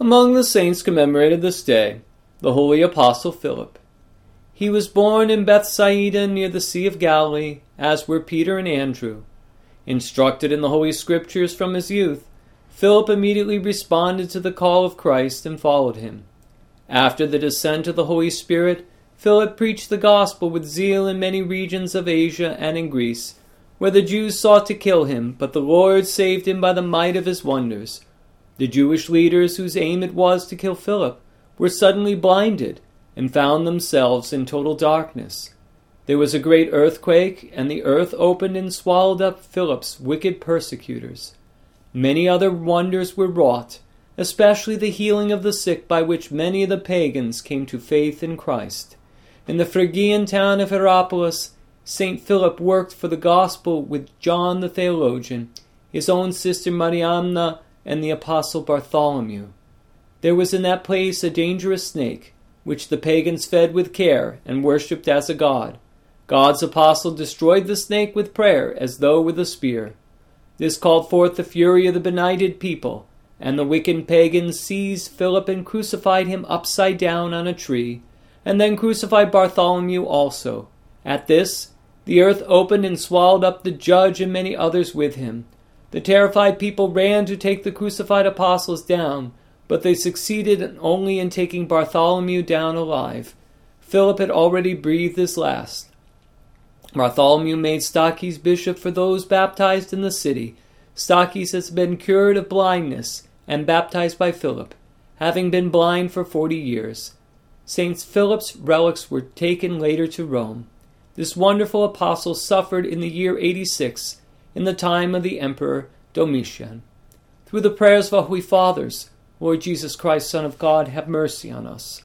Among the saints commemorated this day, the holy apostle Philip. He was born in Bethsaida near the Sea of Galilee, as were Peter and Andrew. Instructed in the Holy Scriptures from his youth, Philip immediately responded to the call of Christ and followed him. After the descent of the Holy Spirit, Philip preached the gospel with zeal in many regions of Asia and in Greece, where the Jews sought to kill him, but the Lord saved him by the might of his wonders. The Jewish leaders, whose aim it was to kill Philip, were suddenly blinded and found themselves in total darkness. There was a great earthquake, and the earth opened and swallowed up Philip's wicked persecutors. Many other wonders were wrought, especially the healing of the sick, by which many of the pagans came to faith in Christ. In the Phrygian town of Hierapolis, St. Philip worked for the gospel with John the theologian, his own sister Mariamna, and the apostle Bartholomew. There was in that place a dangerous snake, which the pagans fed with care and worshipped as a god. God's apostle destroyed the snake with prayer as though with a spear. This called forth the fury of the benighted people, and the wicked pagans seized Philip and crucified him upside down on a tree, and then crucified Bartholomew also. At this, the earth opened and swallowed up the judge and many others with him. The terrified people ran to take the crucified apostles down, but they succeeded only in taking Bartholomew down alive. Philip had already breathed his last. Bartholomew made Stachys bishop for those baptized in the city. Stachys has been cured of blindness and baptized by Philip, having been blind for forty years. Saint Philip's relics were taken later to Rome. This wonderful apostle suffered in the year 86, in the time of the Emperor Domitian. Through the prayers of our Holy Fathers, Lord Jesus Christ, Son of God, have mercy on us.